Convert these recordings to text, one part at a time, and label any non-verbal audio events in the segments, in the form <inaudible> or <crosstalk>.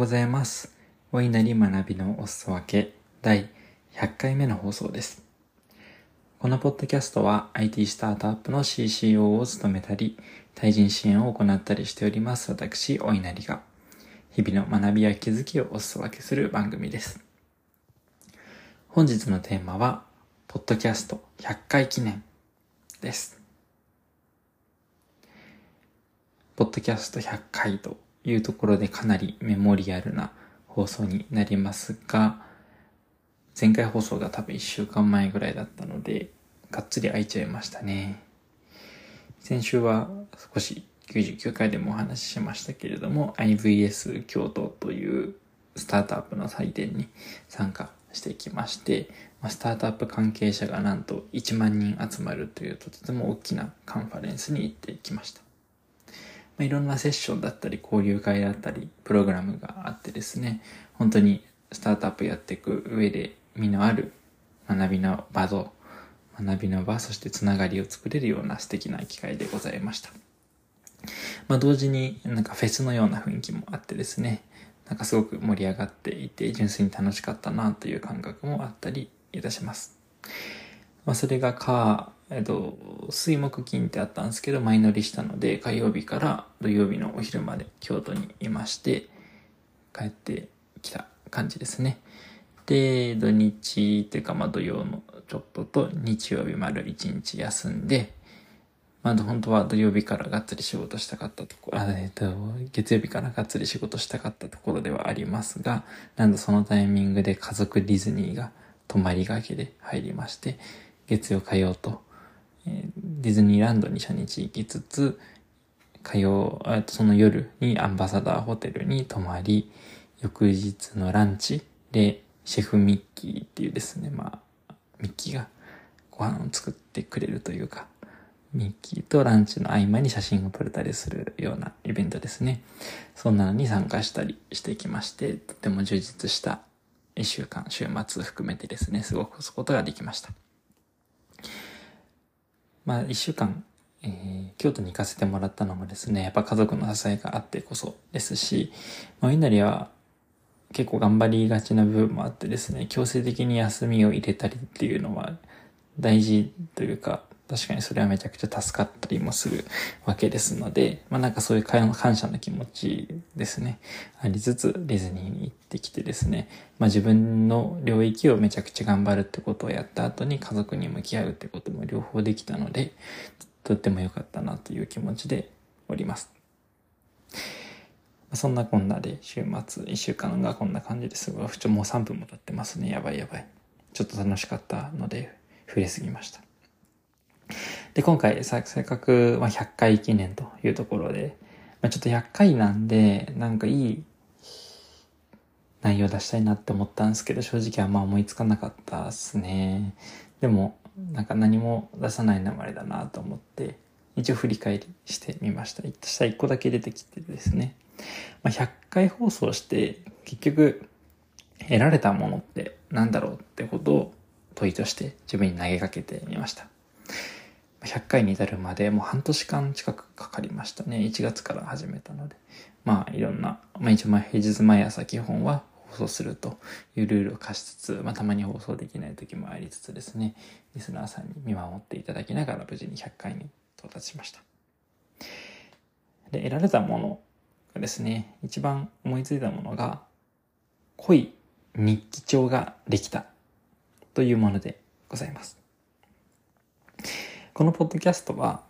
ございます。お稲荷学びのお裾分け第100回目の放送です。このポッドキャストは IT スタートアップの CCO を務めたり、対人支援を行ったりしております私、お稲荷が、日々の学びや気づきをお裾分けする番組です。本日のテーマは、ポッドキャスト100回記念です。ポッドキャスト100回というところでかなりメモリアルな放送になりますが、前回放送が多分1週間前ぐらいだったので、がっつり空いちゃいましたね。先週は少し99回でもお話ししましたけれども、IVS 京都というスタートアップの祭典に参加してきまして、スタートアップ関係者がなんと1万人集まるというとても大きなカンファレンスに行ってきました。まあ、いろんなセッションだったり交流会だったりプログラムがあってですね、本当にスタートアップやっていく上で意味のある学びの場と学びの場、そしてつながりを作れるような素敵な機会でございました。まあ、同時になんかフェスのような雰囲気もあってですね、なんかすごく盛り上がっていて、純粋に楽しかったなという感覚もあったりいたします。まあ、それがか、えっと、水木金ってあったんですけど、前乗りしたので、火曜日から土曜日のお昼まで京都にいまして、帰ってきた感じですね。で、土日っていうか、まあ土曜のちょっとと日曜日丸一日休んで、まあ本当は土曜日からがっつり仕事したかったところ、あ、えっと、月曜日からがっつり仕事したかったところではありますが、なんとそのタイミングで家族ディズニーが泊まりがけで入りまして、月曜火曜とディズニーランドに初日行きつつ、火曜、その夜にアンバサダーホテルに泊まり、翌日のランチでシェフミッキーっていうですね、まあ、ミッキーがご飯を作ってくれるというか、ミッキーとランチの合間に写真を撮れたりするようなイベントですね。そんなのに参加したりしてきまして、とても充実した一週間、週末含めてですね、過ごすことができました。まあ一週間、えー、京都に行かせてもらったのもですね、やっぱ家族の支えがあってこそですし、まあ、お稲荷は結構頑張りがちな部分もあってですね、強制的に休みを入れたりっていうのは大事というか、確かにそれはめちゃくちゃ助かったりもするわけですので、まあなんかそういう感謝の気持ちですね、ありつつディズニーに行ってきてですね、まあ自分の領域をめちゃくちゃ頑張るってことをやった後に家族に向き合うってことも両方できたので、とっても良かったなという気持ちでおります。そんなこんなで週末1週間がこんな感じですが、もう3分も経ってますね。やばいやばい。ちょっと楽しかったので、触れすぎました。で、今回、せっかく、まあ、100回記念というところで、まあ、ちょっと100回なんで、なんかいい内容出したいなって思ったんですけど、正直あんま思いつかなかったっすね。でも、なんか何も出さない流れだなと思って、一応振り返りしてみました。したら1個だけ出てきてですね。まあ、100回放送して、結局、得られたものって何だろうってことを問いとして自分に投げかけてみました。100回に至るまでもう半年間近くかかりましたね。1月から始めたので。まあいろんな、まあ一応平日毎朝基本は放送するというルールを課しつつ、まあたまに放送できない時もありつつですね、リスナーさんに見守っていただきながら無事に100回に到達しました。で、得られたものがですね、一番思いついたものが、濃い日記帳ができたというものでございます。このポッドキャストは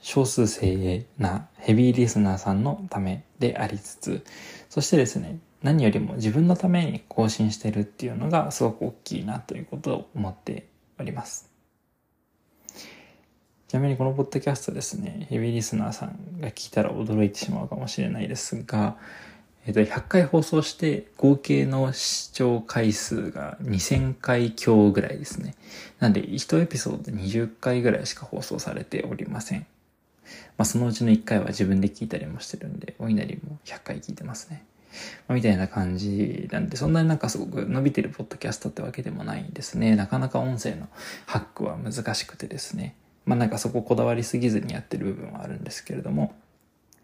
少数精鋭なヘビーリスナーさんのためでありつつ、そしてですね、何よりも自分のために更新してるっていうのがすごく大きいなということを思っております。ちなみにこのポッドキャストですね、ヘビーリスナーさんが聞いたら驚いてしまうかもしれないですが、えっと、100回放送して合計の視聴回数が2000回強ぐらいですね。なんで、1エピソードで20回ぐらいしか放送されておりません。まあ、そのうちの1回は自分で聞いたりもしてるんで、お稲荷も100回聞いてますね。まあ、みたいな感じなんで、そんなになんかすごく伸びてるポッドキャストってわけでもないんですね。なかなか音声のハックは難しくてですね。まあなんかそここだわりすぎずにやってる部分はあるんですけれども、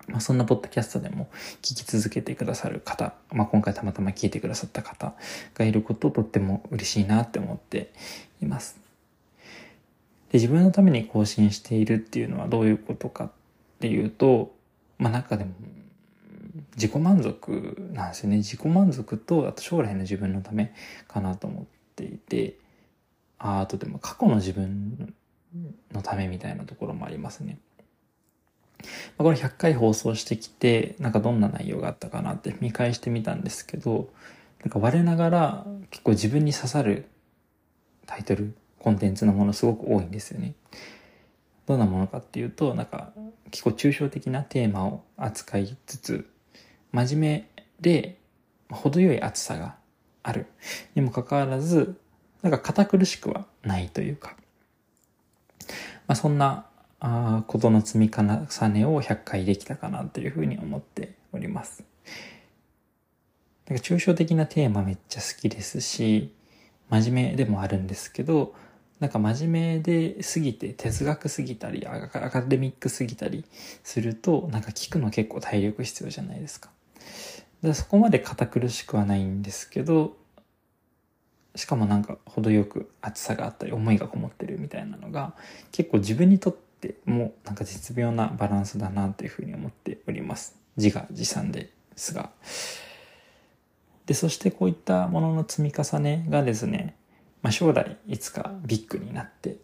まあ、そんなポッドキャストでも聞き続けてくださる方、まあ、今回たまたま聞いてくださった方がいることをとっても嬉しいなって思っています。で、自分のために更新しているっていうのはどういうことかっていうと、まあ、中でも自己満足なんですよね。自己満足と、あと将来の自分のためかなと思っていて、ああとでも過去の自分のためみたいなところもありますね。これ100回放送してきて、なんかどんな内容があったかなって見返してみたんですけど、なんか我ながら結構自分に刺さるタイトル、コンテンツのものすごく多いんですよね。どんなものかっていうと、なんか結構抽象的なテーマを扱いつつ、真面目で程よい厚さがあるにもかかわらず、なんか堅苦しくはないというか、まあ、そんなあことの積み重ねを100回できたかなというふうに思っております。なんか抽象的なテーマめっちゃ好きですし、真面目でもあるんですけど、なんか真面目ですぎて哲学すぎたりアカデミックすぎたりするとなんか聞くの結構体力必要じゃないですか。でそこまで堅苦しくはないんですけどしかもなんか程よく熱さがあったり思いがこもってるみたいなのが結構自分にとってってもなんか絶妙なバランスだなというふうに思っております。自画自賛ですが。で、そしてこういったものの積み重ねがですね、まあ、将来いつかビッグになって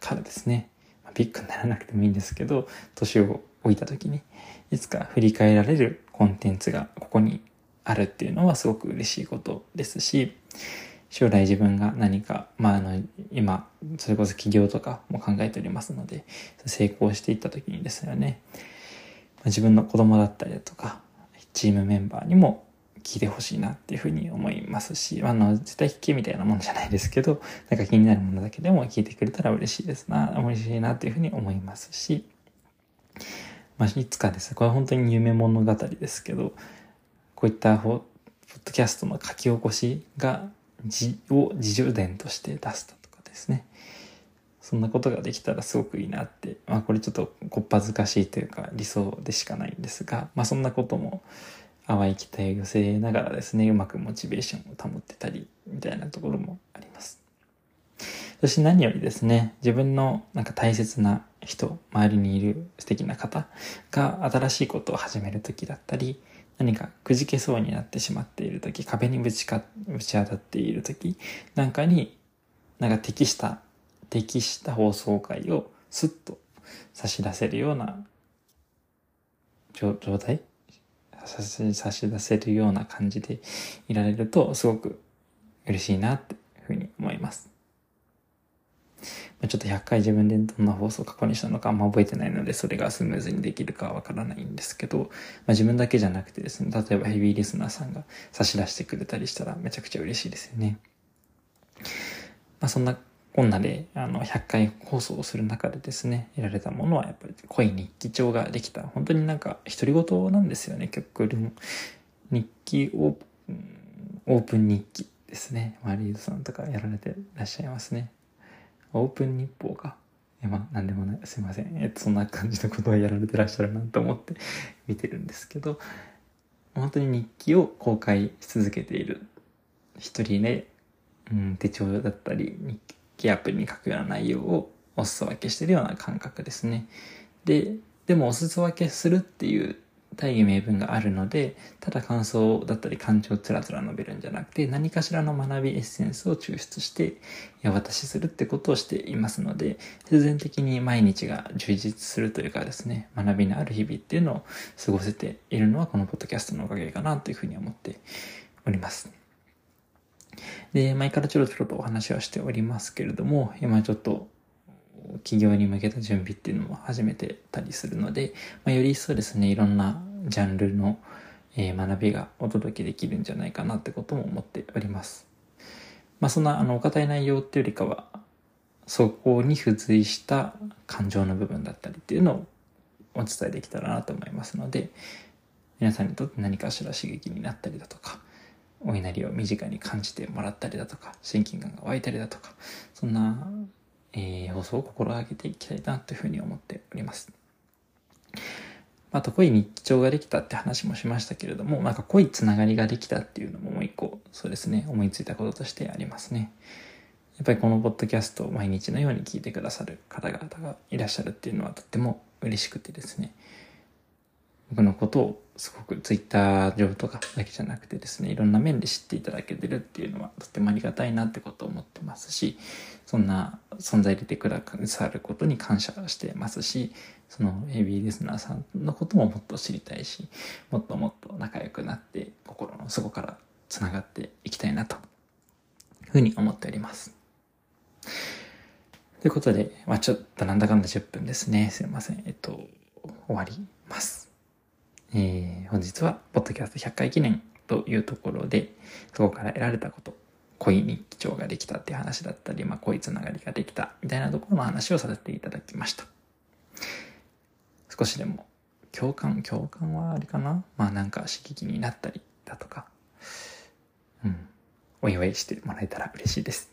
からですね、まあ、ビッグにならなくてもいいんですけど、年を置いた時に、いつか振り返られるコンテンツがここにあるっていうのはすごく嬉しいことですし、将来自分が何か、まあ、あの、今、それこそ起業とかも考えておりますので、成功していった時にですよね、自分の子供だったりだとか、チームメンバーにも聞いてほしいなっていうふうに思いますし、あの、絶対聞けみたいなもんじゃないですけど、なんか気になるものだけでも聞いてくれたら嬉しいですな、嬉しいなっていうふうに思いますし、まあ、いつかですね、これは本当に夢物語ですけど、こういったポッドキャストの書き起こしが字を自助伝として出すとかですね。そんなことができたらすごくいいなって、まあこれちょっとこっぱずかしいというか理想でしかないんですが、まあそんなことも淡い期待を寄せながらですね、うまくモチベーションを保ってたり、みたいなところもあります。そして何よりですね、自分のなんか大切な人、周りにいる素敵な方が新しいことを始める時だったり、何かくじけそうになってしまっている時、壁にぶちか、ぶち当たっている時なんかに、なんか適した、適した放送回をスッと差し出せるような状態？差し出せるような感じでいられるとすごく嬉しいなっていうふうに思います。ちょっと100回自分でどんな放送を過去にしたのかあんま覚えてないので、それがスムーズにできるかはわからないんですけど、まあ、自分だけじゃなくてですね、例えばヘビーリスナーさんが差し出してくれたりしたらめちゃくちゃ嬉しいですよね。まあ、そんなこんなで、あの、100回放送をする中でですね、得られたものはやっぱり濃い日記帳ができた。本当になんか独り言なんですよね、結構。日記オープン、オープン日記ですね。マリードさんとかやられてらっしゃいますね。オープン日報か。え、まあ、なんでもない。すいません。えっと、そんな感じのことをやられてらっしゃるなと思って <laughs> 見てるんですけど、本当に日記を公開し続けている一人ね、うん、手帳だったり、日記アプリに書くような内容をお裾分けしてるような感覚ですね。で、でもお裾分けするっていう大義名分があるので、ただ感想だったり感情をつらつら述べるんじゃなくて、何かしらの学びエッセンスを抽出して、お渡しするってことをしていますので、必然的に毎日が充実するというかですね、学びのある日々っていうのを過ごせているのはこのポッドキャストのおかげかなというふうに思っております。で、前からちょろちょろとお話はしておりますけれども、今ちょっと起業に向けた準備っていうのも始めてたりするので、まあ、より一層ですね、いろんなジャンルの、え、学びがお届けできるんじゃないかなってことも思っております。まあ、そんな、あの、お堅い内容っていうよりかは、そこに付随した感情の部分だったりっていうのをお伝えできたらなと思いますので、皆さんにとって何かしら刺激になったりだとか、お稲荷を身近に感じてもらったりだとか、親近感が湧いたりだとか、そんなえー、放送を心がけていきたいなというふうに思っております。あと濃い日常ができたって話もしましたけれども、なんか濃いつながりができたっていうのももう一個、そうですね、思いついたこととしてありますね。やっぱりこのポッドキャストを毎日のように聞いてくださる方々がいらっしゃるっていうのはとっても嬉しくてですね。僕のことをすごくツイッター上とかだけじゃなくてですね、いろんな面で知っていただけてるっていうのはとってもありがたいなってことを思ってますし、そんな存在でてくださることに感謝してますし、その AB リスナーさんのことももっと知りたいし、もっともっと仲良くなって心の底から繋がっていきたいなとふうに思っております。ということで、まあちょっとなんだかんだ10分ですね。すいません。えっと、終わります。えー、本日は、ポッドキャスト100回記念というところで、そこから得られたこと、恋日記帳ができたっていう話だったり、まあ、恋つながりができたみたいなところの話をさせていただきました。少しでも共感、共感はあれかな？まあなんか刺激になったりだとか、うん、お祝いしてもらえたら嬉しいです。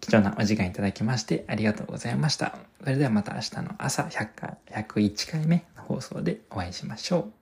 貴重なお時間いただきましてありがとうございました。それではまた明日の朝100回、101回目の放送でお会いしましょう。